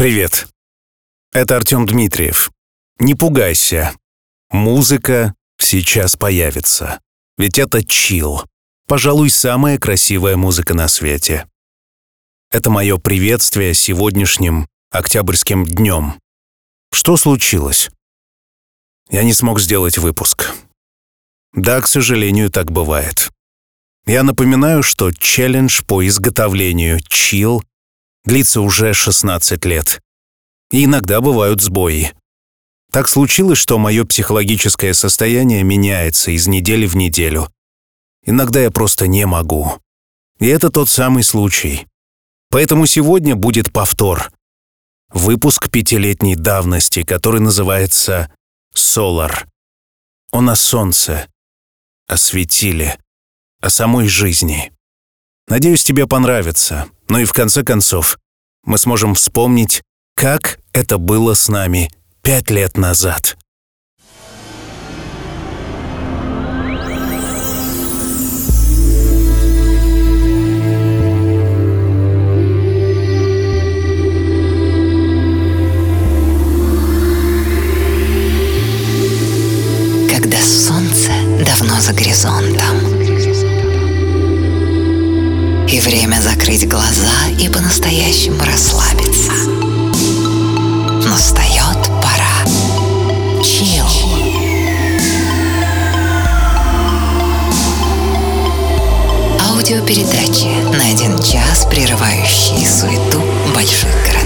Привет. Это Артем Дмитриев. Не пугайся. Музыка сейчас появится. Ведь это чил. Пожалуй, самая красивая музыка на свете. Это мое приветствие сегодняшним октябрьским днем. Что случилось? Я не смог сделать выпуск. Да, к сожалению, так бывает. Я напоминаю, что челлендж по изготовлению чил длится уже 16 лет. И иногда бывают сбои. Так случилось, что мое психологическое состояние меняется из недели в неделю. Иногда я просто не могу. И это тот самый случай. Поэтому сегодня будет повтор. Выпуск пятилетней давности, который называется «Солар». Он о солнце, о светиле, о самой жизни. Надеюсь, тебе понравится. Ну и в конце концов, мы сможем вспомнить, как это было с нами пять лет назад. Когда солнце давно за горизонтом И время закрыть глаза и по-настоящему расслабиться. Настает пора. Чил. Аудиопередачи на один час, прерывающие суету больших городов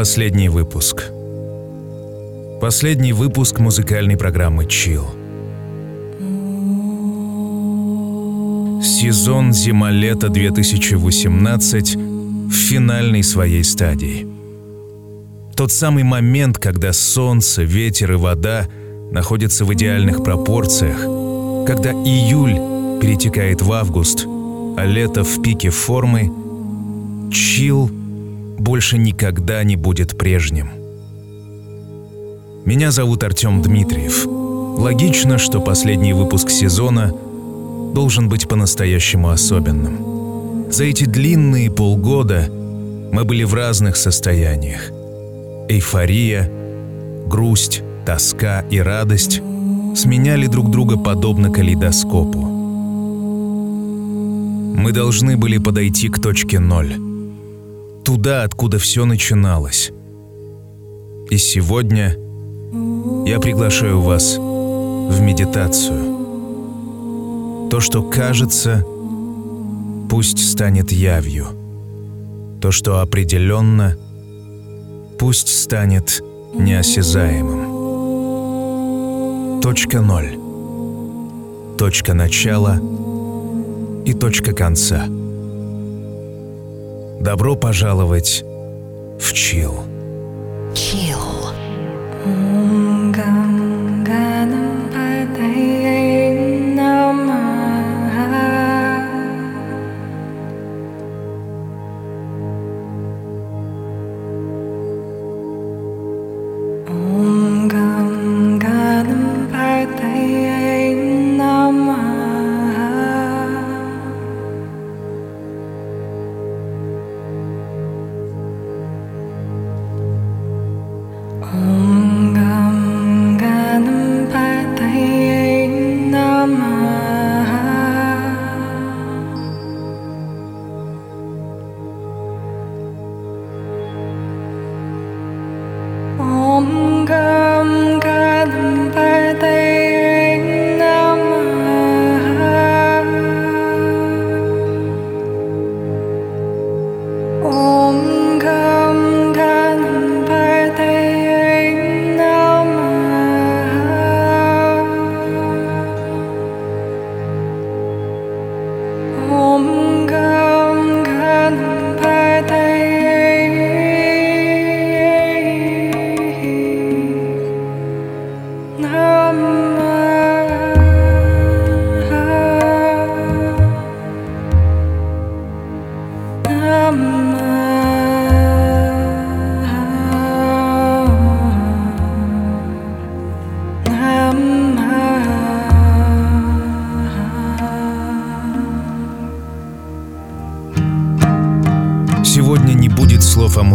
последний выпуск. Последний выпуск музыкальной программы Chill. Сезон зима-лето 2018 в финальной своей стадии. Тот самый момент, когда солнце, ветер и вода находятся в идеальных пропорциях, когда июль перетекает в август, а лето в пике формы, чил больше никогда не будет прежним. Меня зовут Артем Дмитриев. Логично, что последний выпуск сезона должен быть по-настоящему особенным. За эти длинные полгода мы были в разных состояниях. Эйфория, грусть, тоска и радость сменяли друг друга подобно калейдоскопу. Мы должны были подойти к точке ноль. Туда, откуда все начиналось. И сегодня я приглашаю вас в медитацию. То, что кажется, пусть станет явью. То, что определенно, пусть станет неосязаемым. Точка ноль. Точка начала и точка конца. Добро пожаловать в Чил. Чил.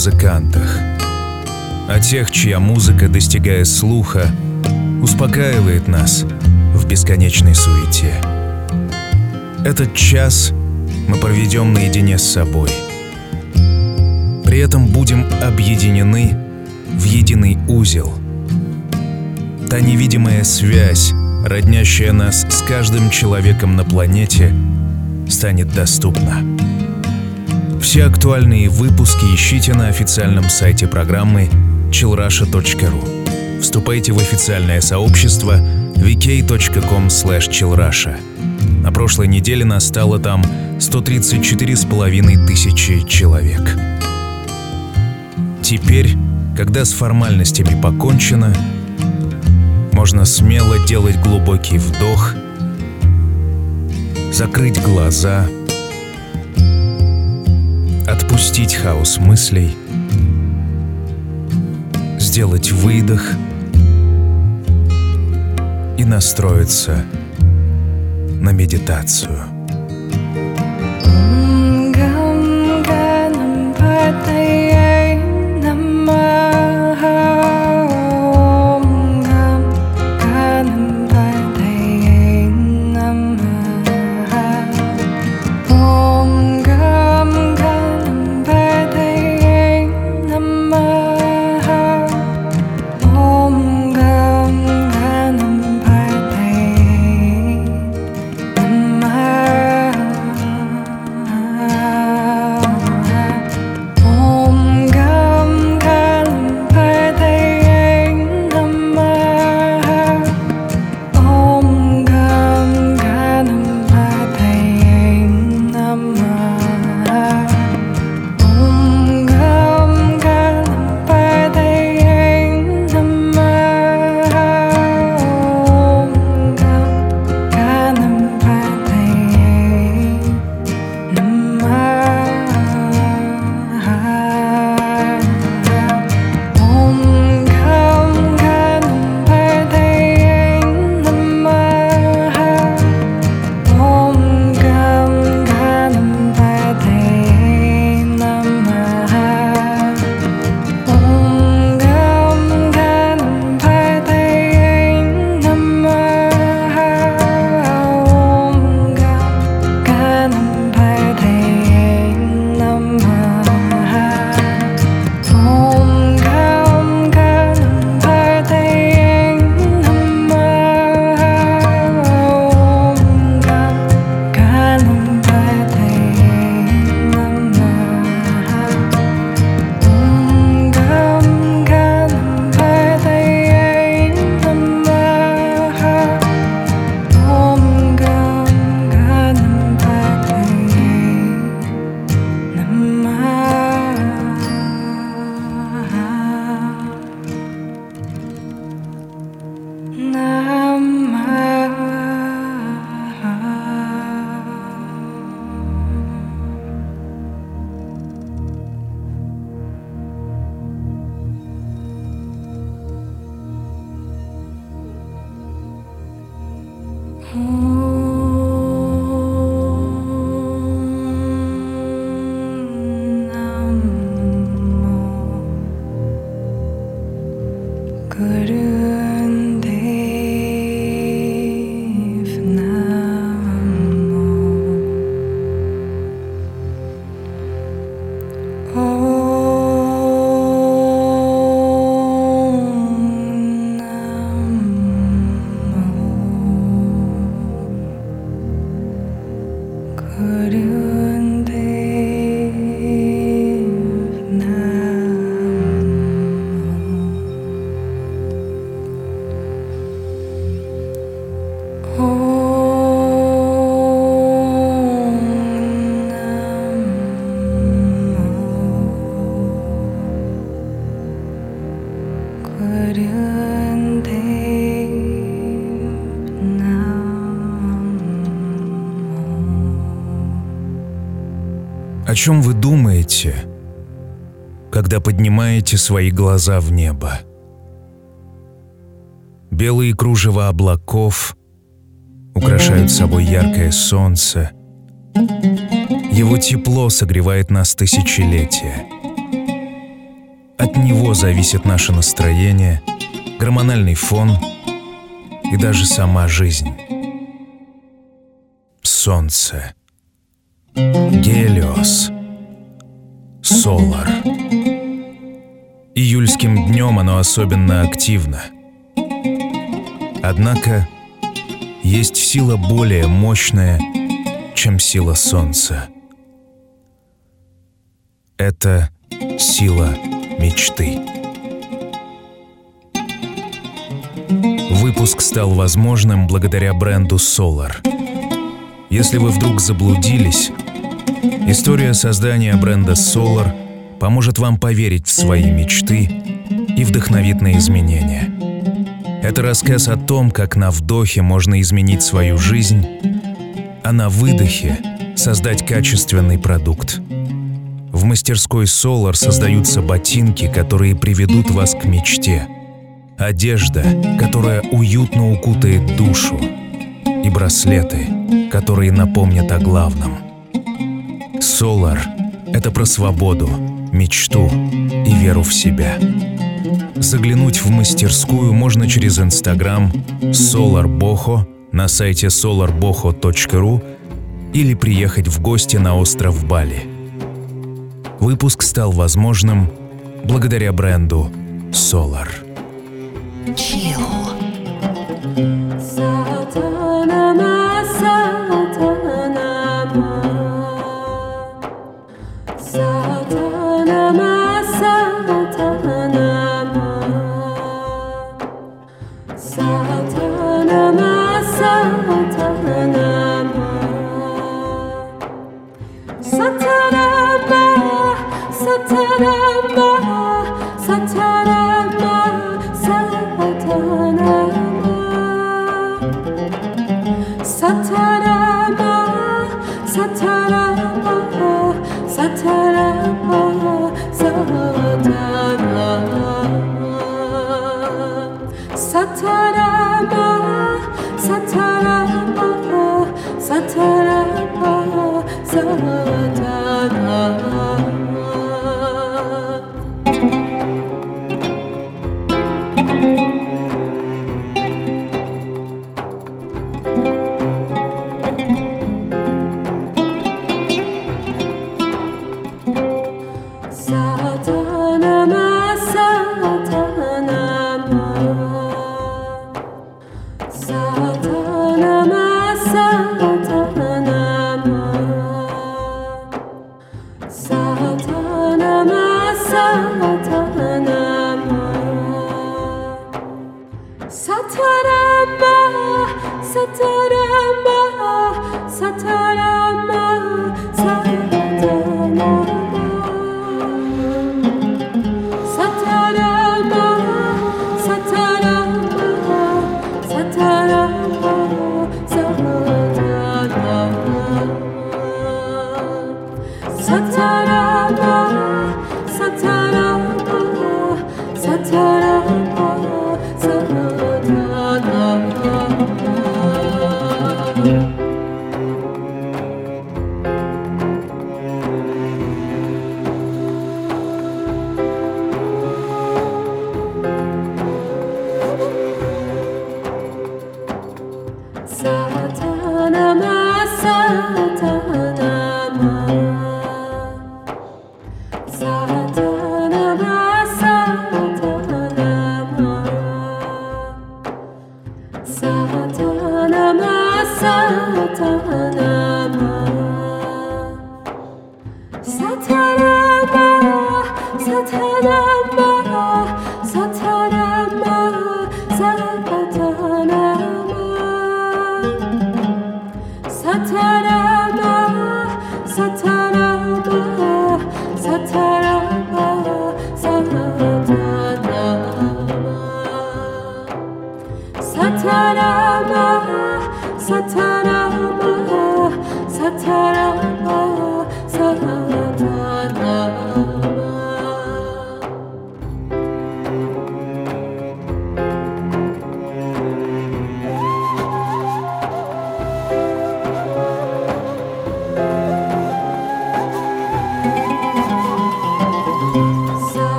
Музыкантах, о тех, чья музыка, достигая слуха, успокаивает нас в бесконечной суете. Этот час мы проведем наедине с собой. При этом будем объединены в единый узел. Та невидимая связь, роднящая нас с каждым человеком на планете, станет доступна. Все актуальные выпуски ищите на официальном сайте программы chillrusha.ru. Вступайте в официальное сообщество vk.com chillrusha. На прошлой неделе настало там 134 с половиной тысячи человек. Теперь, когда с формальностями покончено, можно смело делать глубокий вдох, закрыть глаза, отпустить хаос мыслей, сделать выдох и настроиться на медитацию. Когда поднимаете свои глаза в небо? Белые кружева облаков украшают собой яркое солнце. Его тепло согревает нас тысячелетия. От него зависит наше настроение, гормональный фон и даже сама жизнь. Солнце. Гелиос. Солар. Июльским днем оно особенно активно. Однако есть сила более мощная, чем сила Солнца. Это сила мечты. Выпуск стал возможным благодаря бренду Solar. Если вы вдруг заблудились, история создания бренда Solar поможет вам поверить в свои мечты и вдохновит на изменения. Это рассказ о том, как на вдохе можно изменить свою жизнь, а на выдохе создать качественный продукт. В мастерской Solar создаются ботинки, которые приведут вас к мечте. Одежда, которая уютно укутает душу. И браслеты, которые напомнят о главном. Solar — это про свободу, мечту и веру в себя. Заглянуть в мастерскую можно через Инстаграм SolarBoho на сайте solarboho.ru или приехать в гости на остров Бали. Выпуск стал возможным благодаря бренду Solar. Chill.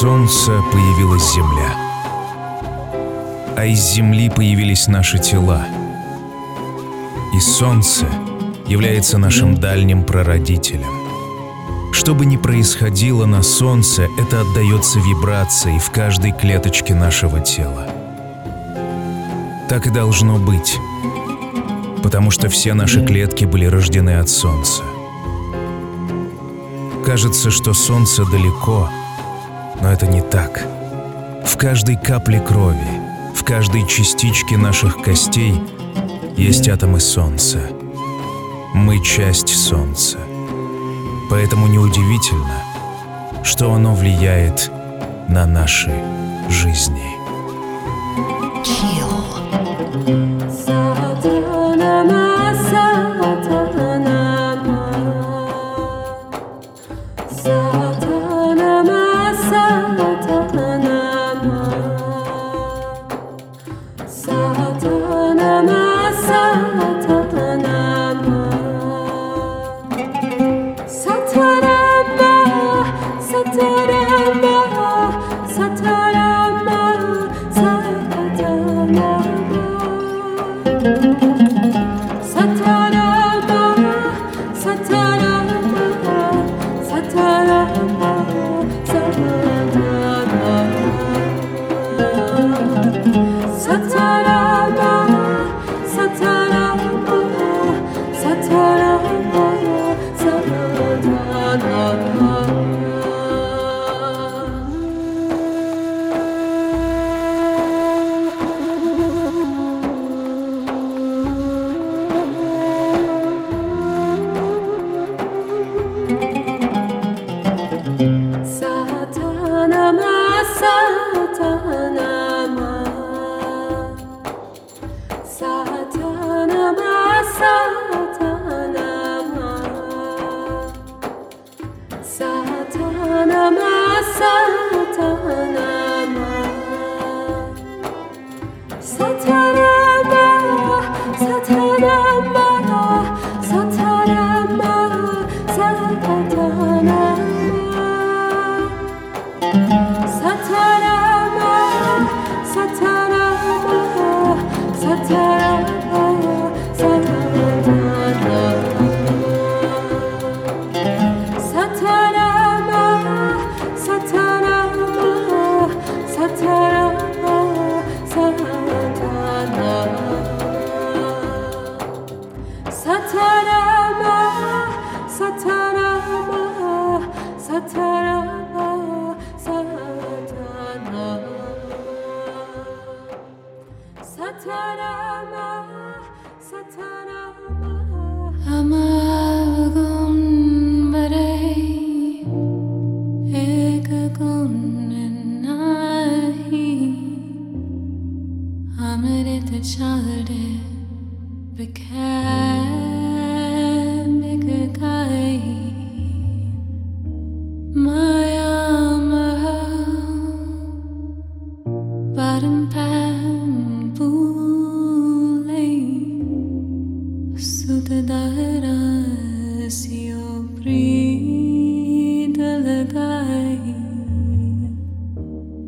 Солнца появилась земля. А из земли появились наши тела. И солнце является нашим дальним прародителем. Что бы ни происходило на солнце, это отдается вибрацией в каждой клеточке нашего тела. Так и должно быть, потому что все наши клетки были рождены от солнца. Кажется, что солнце далеко, но это не так. В каждой капле крови, в каждой частичке наших костей есть атомы Солнца. Мы часть Солнца. Поэтому неудивительно, что оно влияет на наши жизни.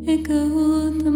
Ecco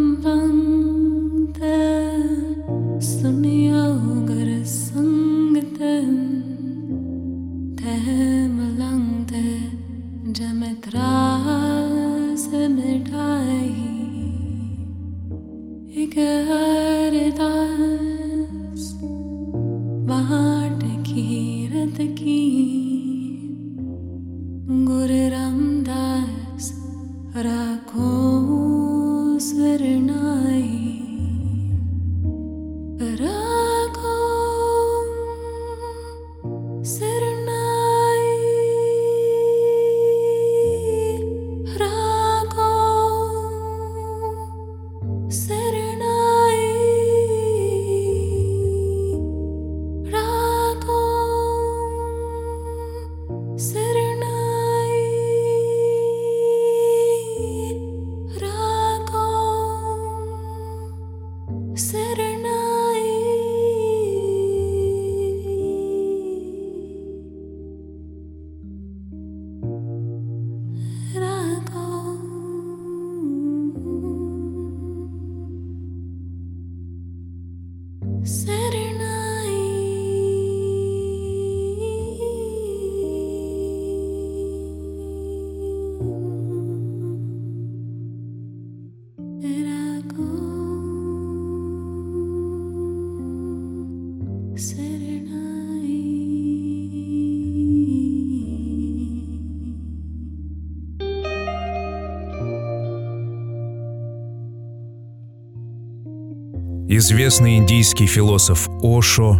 Известный индийский философ Ошо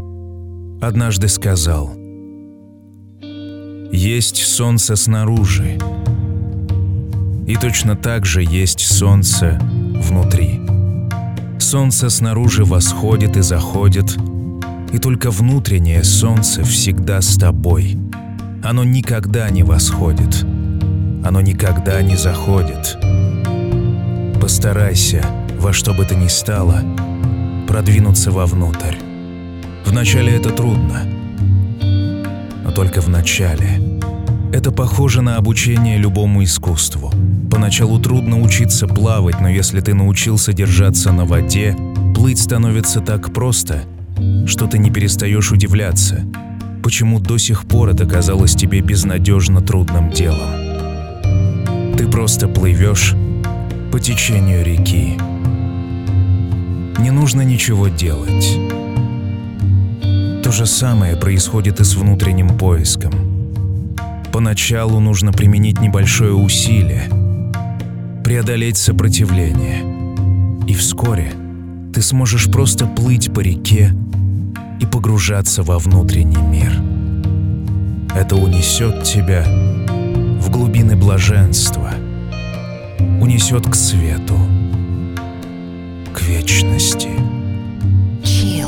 однажды сказал «Есть солнце снаружи, и точно так же есть солнце внутри. Солнце снаружи восходит и заходит, и только внутреннее солнце всегда с тобой. Оно никогда не восходит, оно никогда не заходит. Постарайся, во что бы то ни стало, продвинуться вовнутрь. Вначале это трудно, но только в начале. Это похоже на обучение любому искусству. Поначалу трудно учиться плавать, но если ты научился держаться на воде, плыть становится так просто, что ты не перестаешь удивляться, почему до сих пор это казалось тебе безнадежно трудным делом. Ты просто плывешь по течению реки. Не нужно ничего делать. То же самое происходит и с внутренним поиском. Поначалу нужно применить небольшое усилие, преодолеть сопротивление. И вскоре ты сможешь просто плыть по реке и погружаться во внутренний мир. Это унесет тебя в глубины блаженства, унесет к свету, к вечности. Chill.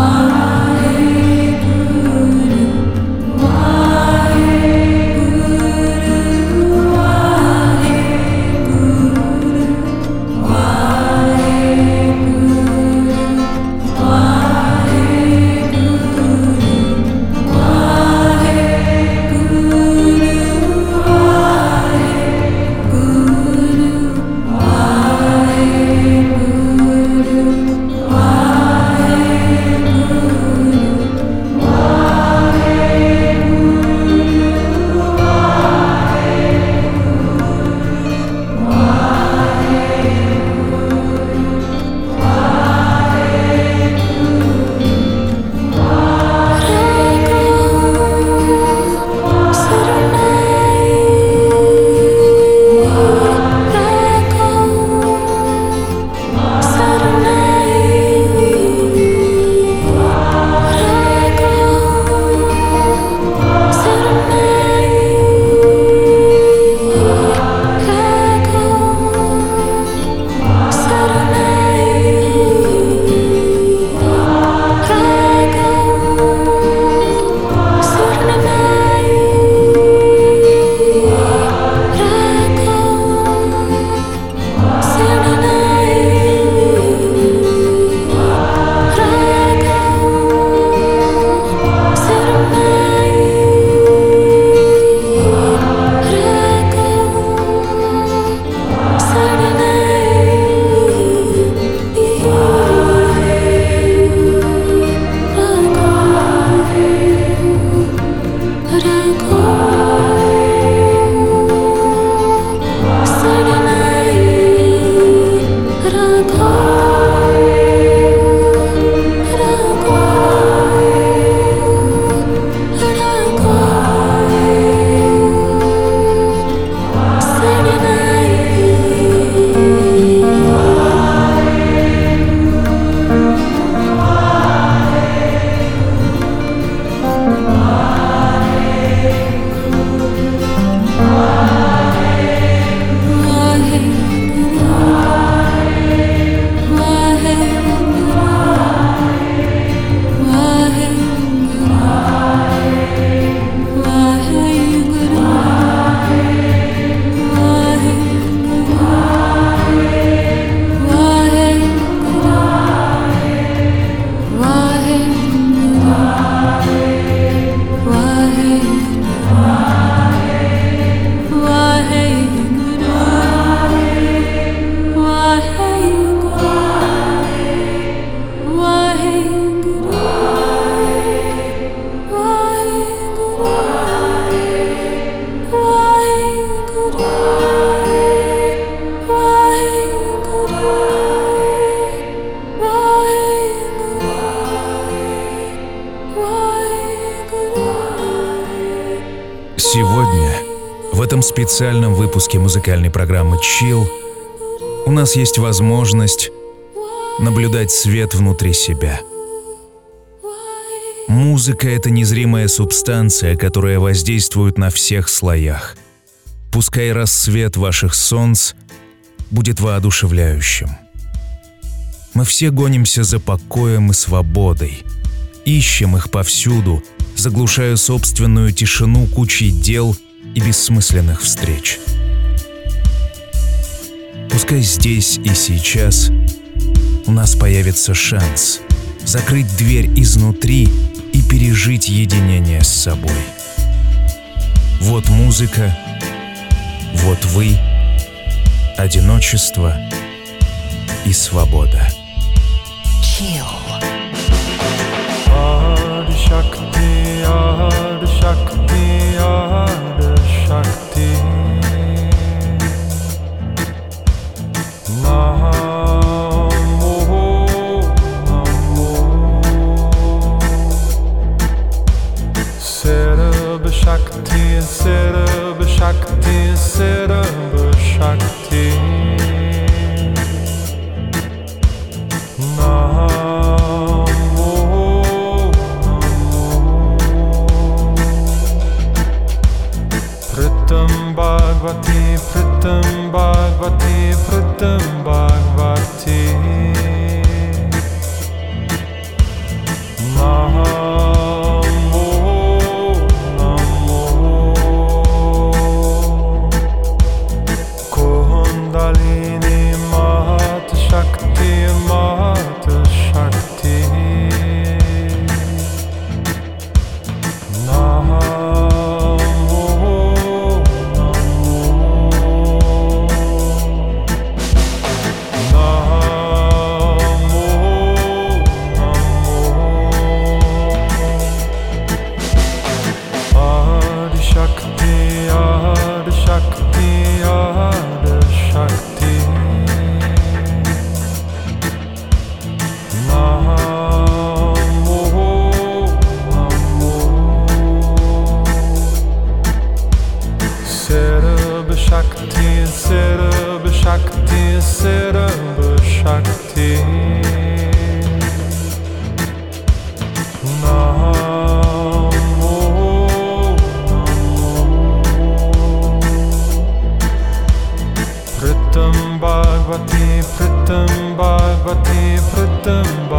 heart. Специальном выпуске музыкальной программы Chill, у нас есть возможность наблюдать свет внутри себя. Музыка — это незримая субстанция, которая воздействует на всех слоях. Пускай рассвет ваших солнц будет воодушевляющим. Мы все гонимся за покоем и свободой. Ищем их повсюду, заглушая собственную тишину кучей дел и бессмысленных встреч. Пускай здесь и сейчас у нас появится шанс закрыть дверь изнутри и пережить единение с собой. Вот музыка, вот вы, одиночество и свобода. Adi Shakti, Shakti, Tam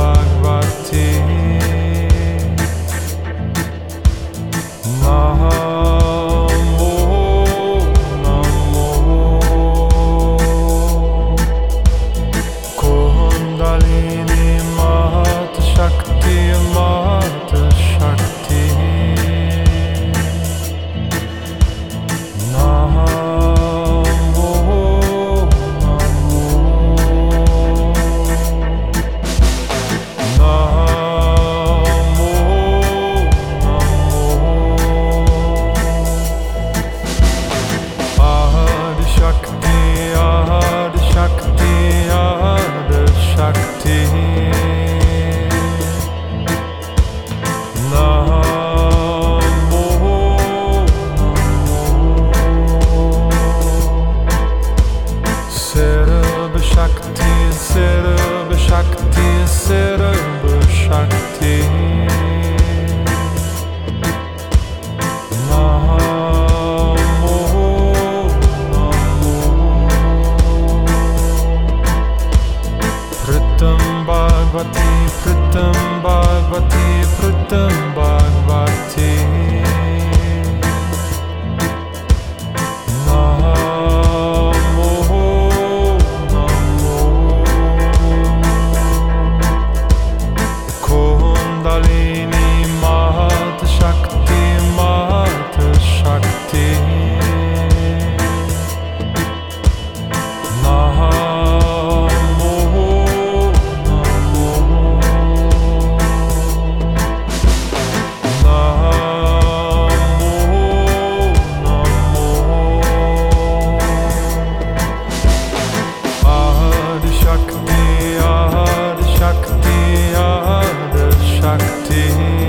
yeah.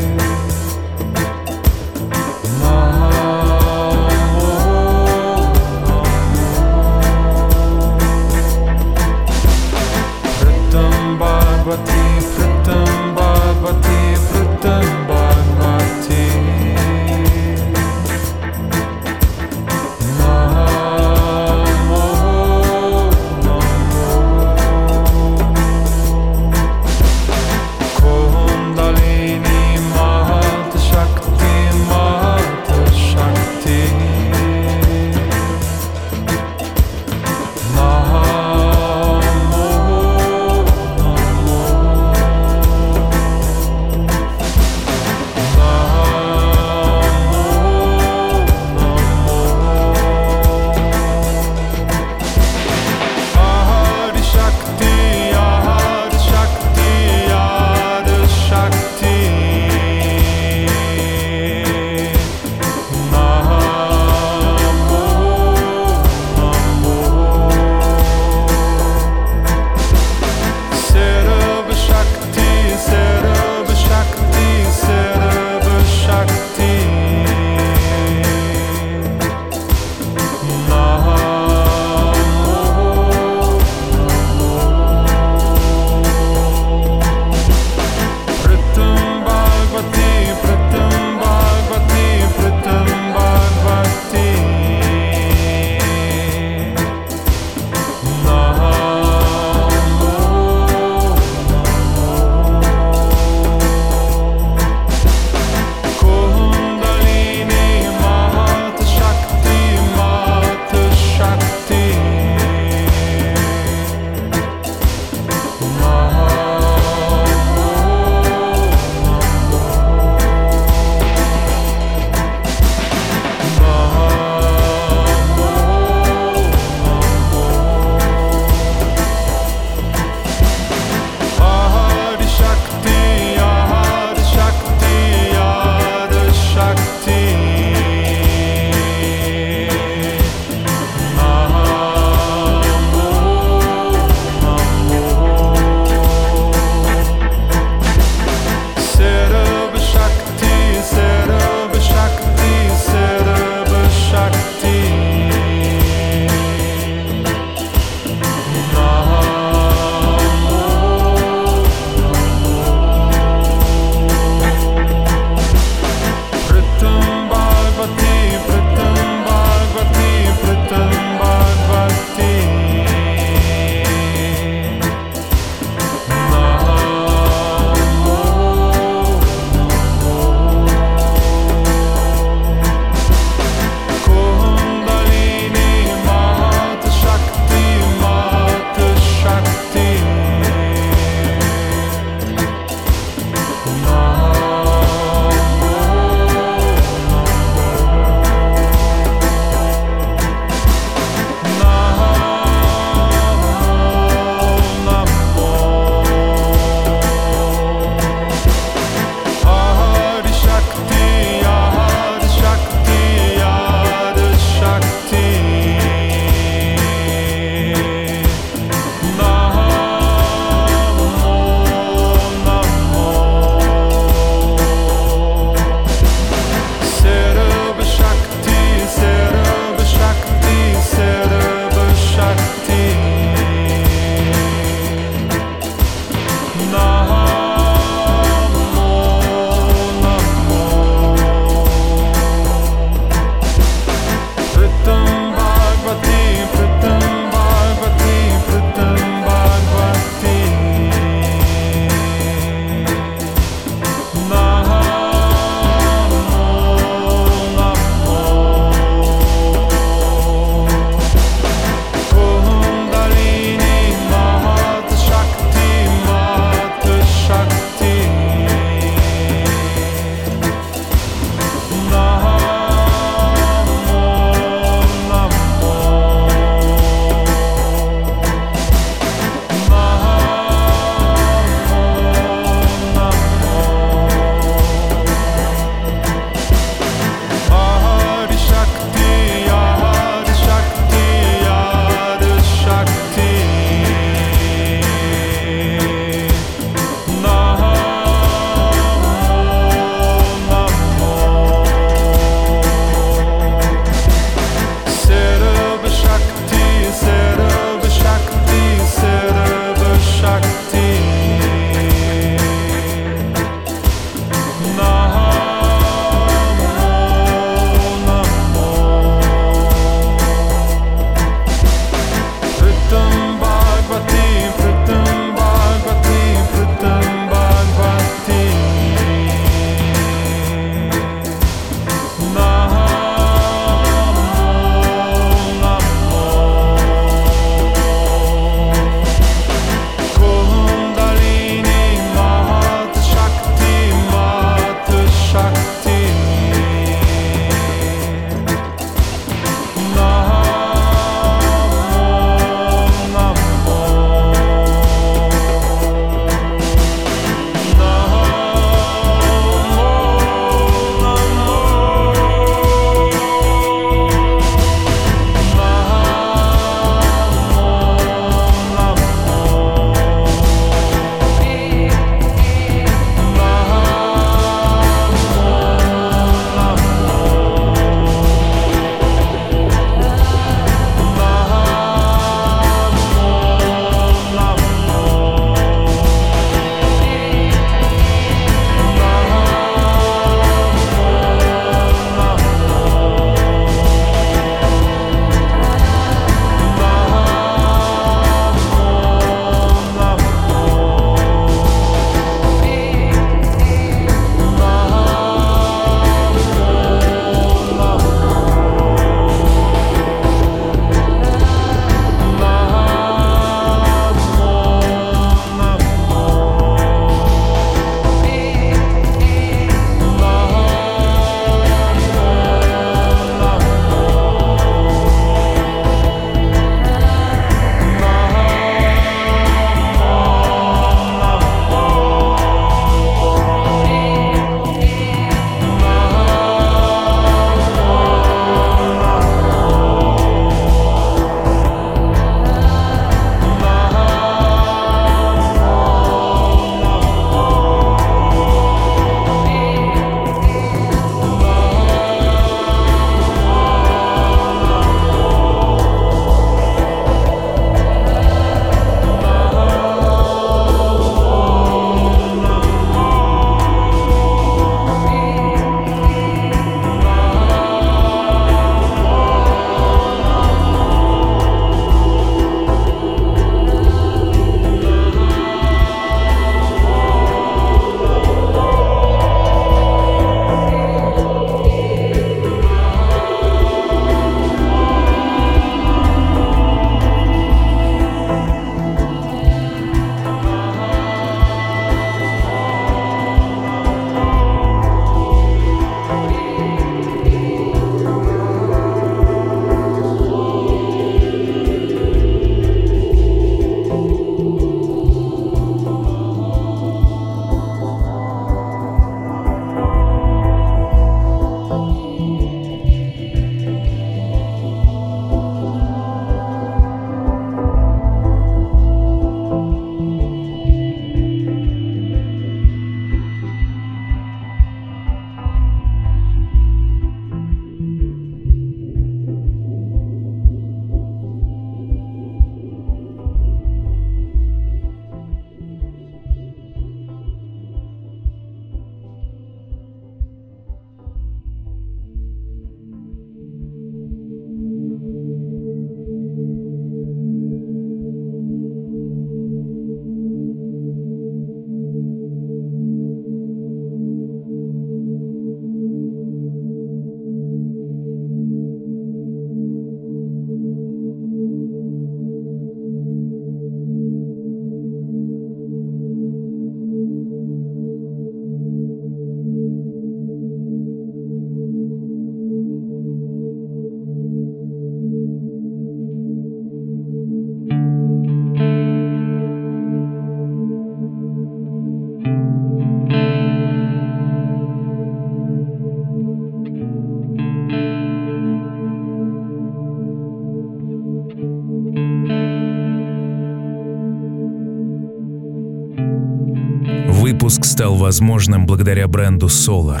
Выпуск стал возможным благодаря бренду Solar.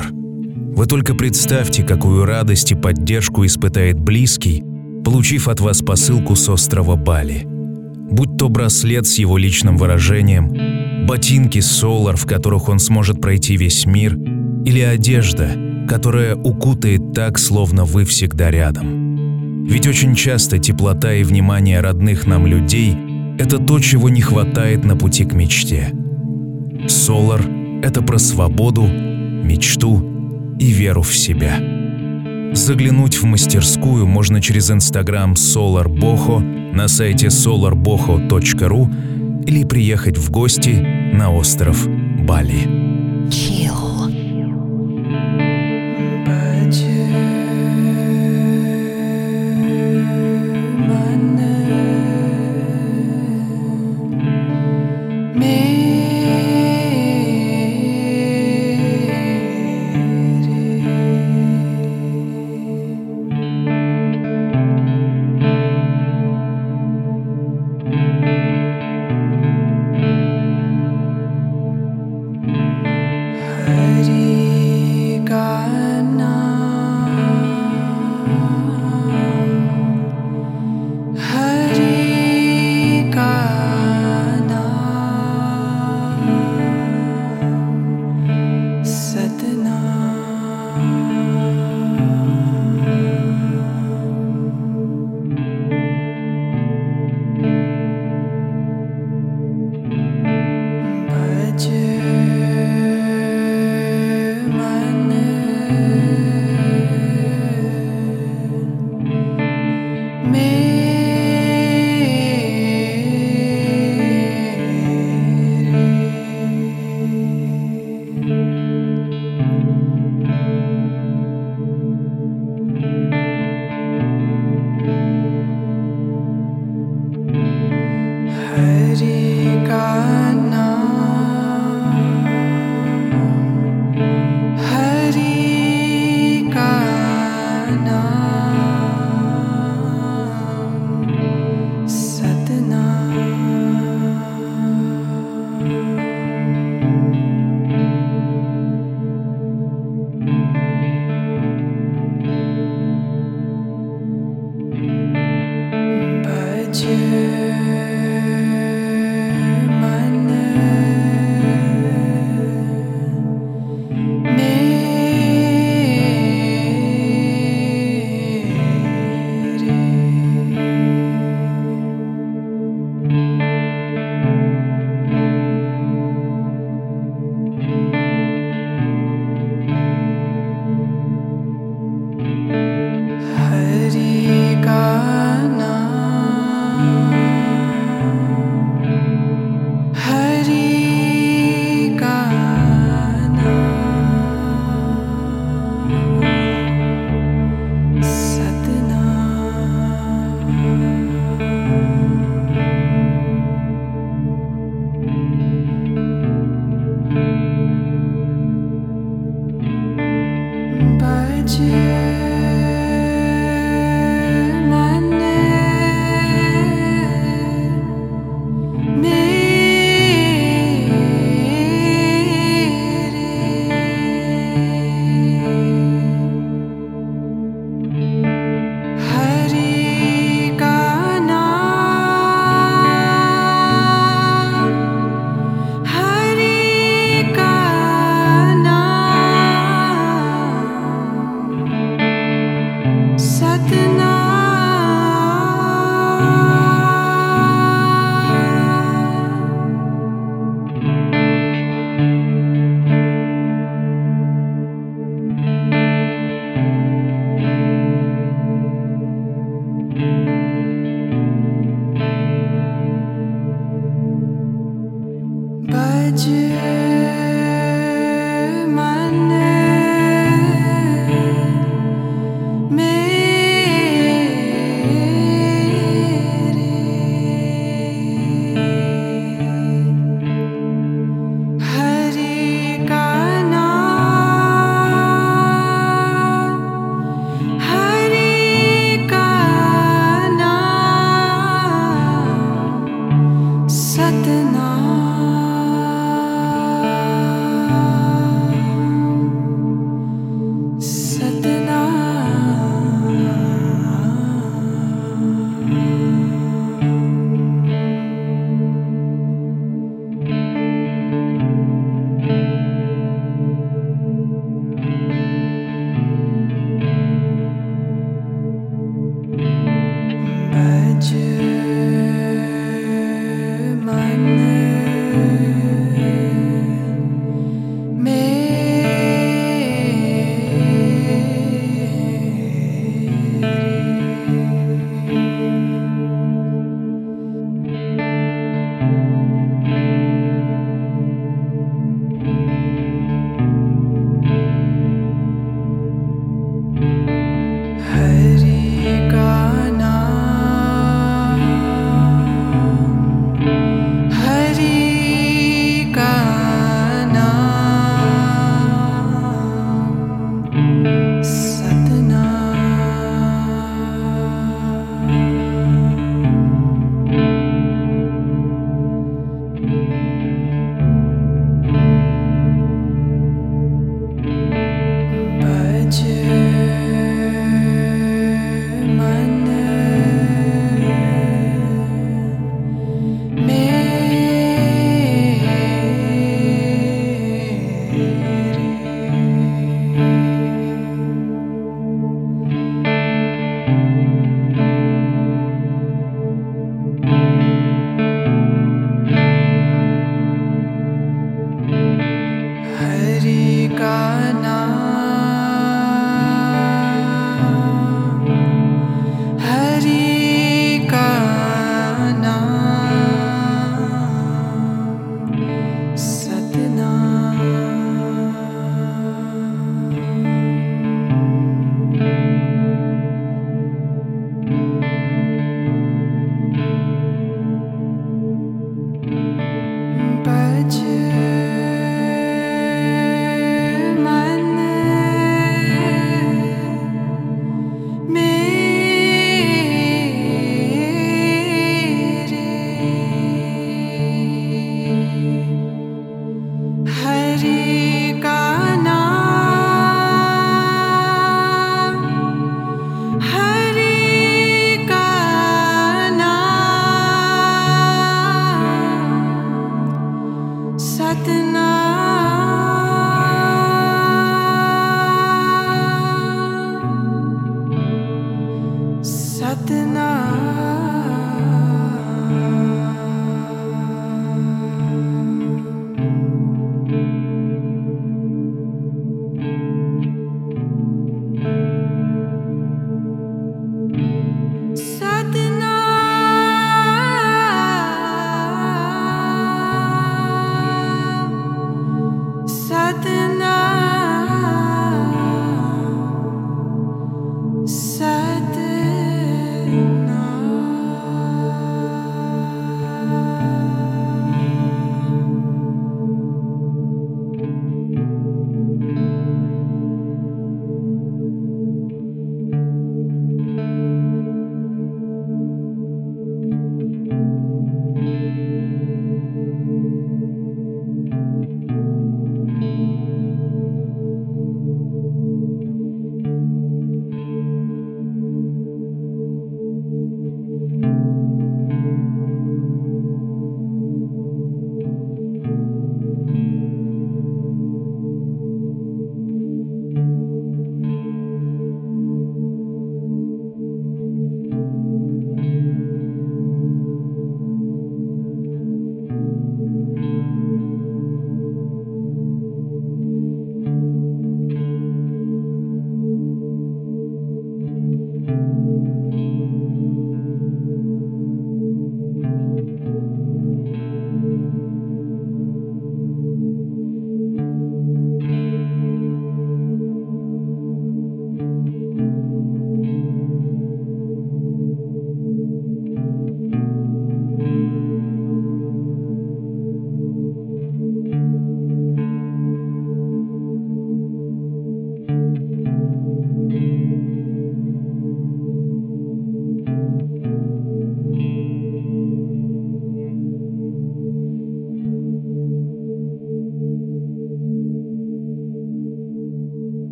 Вы только представьте, какую радость и поддержку испытает близкий, получив от вас посылку с острова Бали. Будь то браслет с его личным выражением, ботинки Solar, в которых он сможет пройти весь мир, или одежда, которая укутает так, словно вы всегда рядом. Ведь очень часто теплота и внимание родных нам людей – это то, чего не хватает на пути к мечте. Solar – это про свободу, мечту и веру в себя. Заглянуть в мастерскую можно через инстаграм Solar Boho на сайте solarboho.ru или приехать в гости на остров Бали. Chill.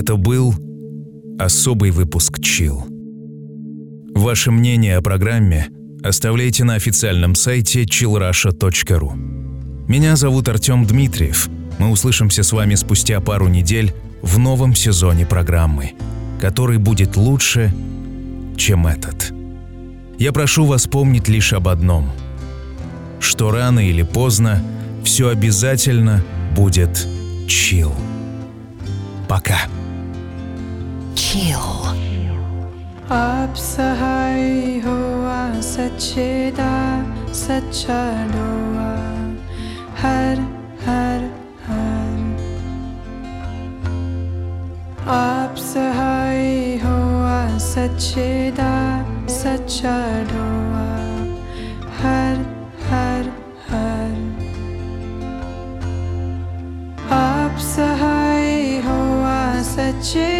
Это был особый выпуск «Чил». Ваше мнение о программе оставляйте на официальном сайте chillrusha.ru. Меня зовут Артем Дмитриев. Мы услышимся с вами спустя пару недель в новом сезоне программы, который будет лучше, чем этот. Я прошу вас помнить лишь об одном, что рано или поздно все обязательно будет чил. Пока. chill. आप सहाय हो सचेदा सच्चा डोआ, हर हर हर आप सहाय हो सचेदा सच्चा डोआ, हर हर हर आप सहाय हो सचे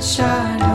sunshine.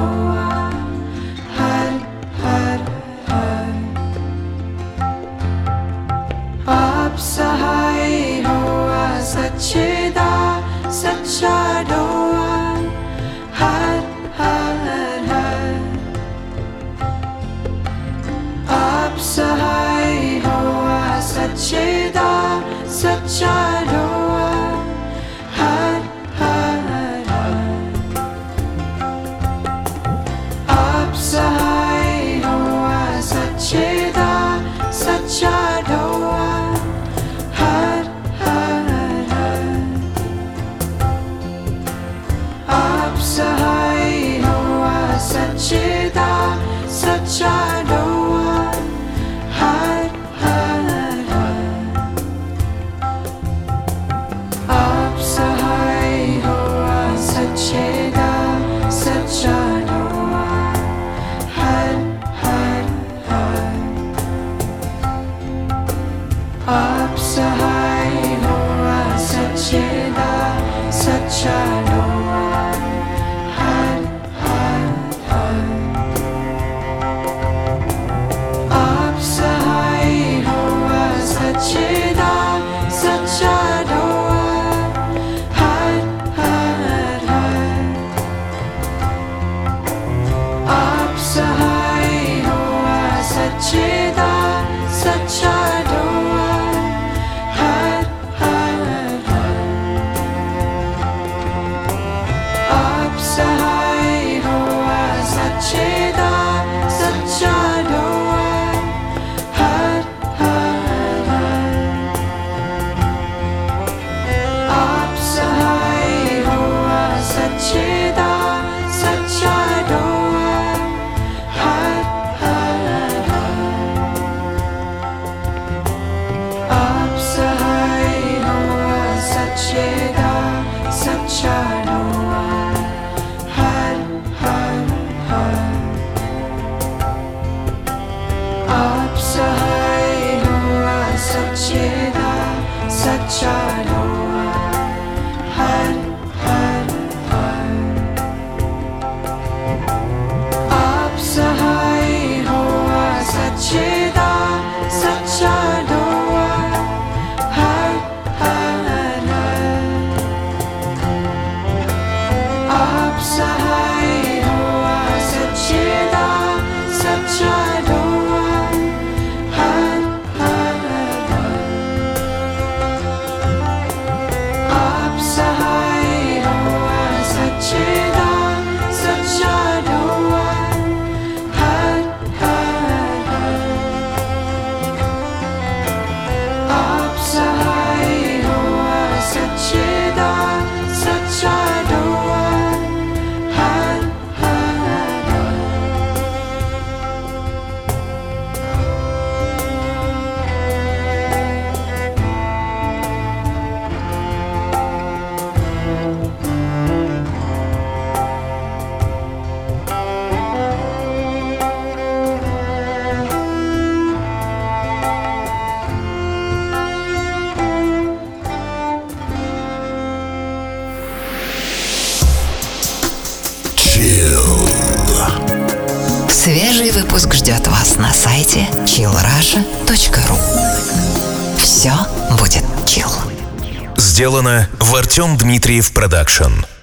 Артем Дмитриев Продакшн.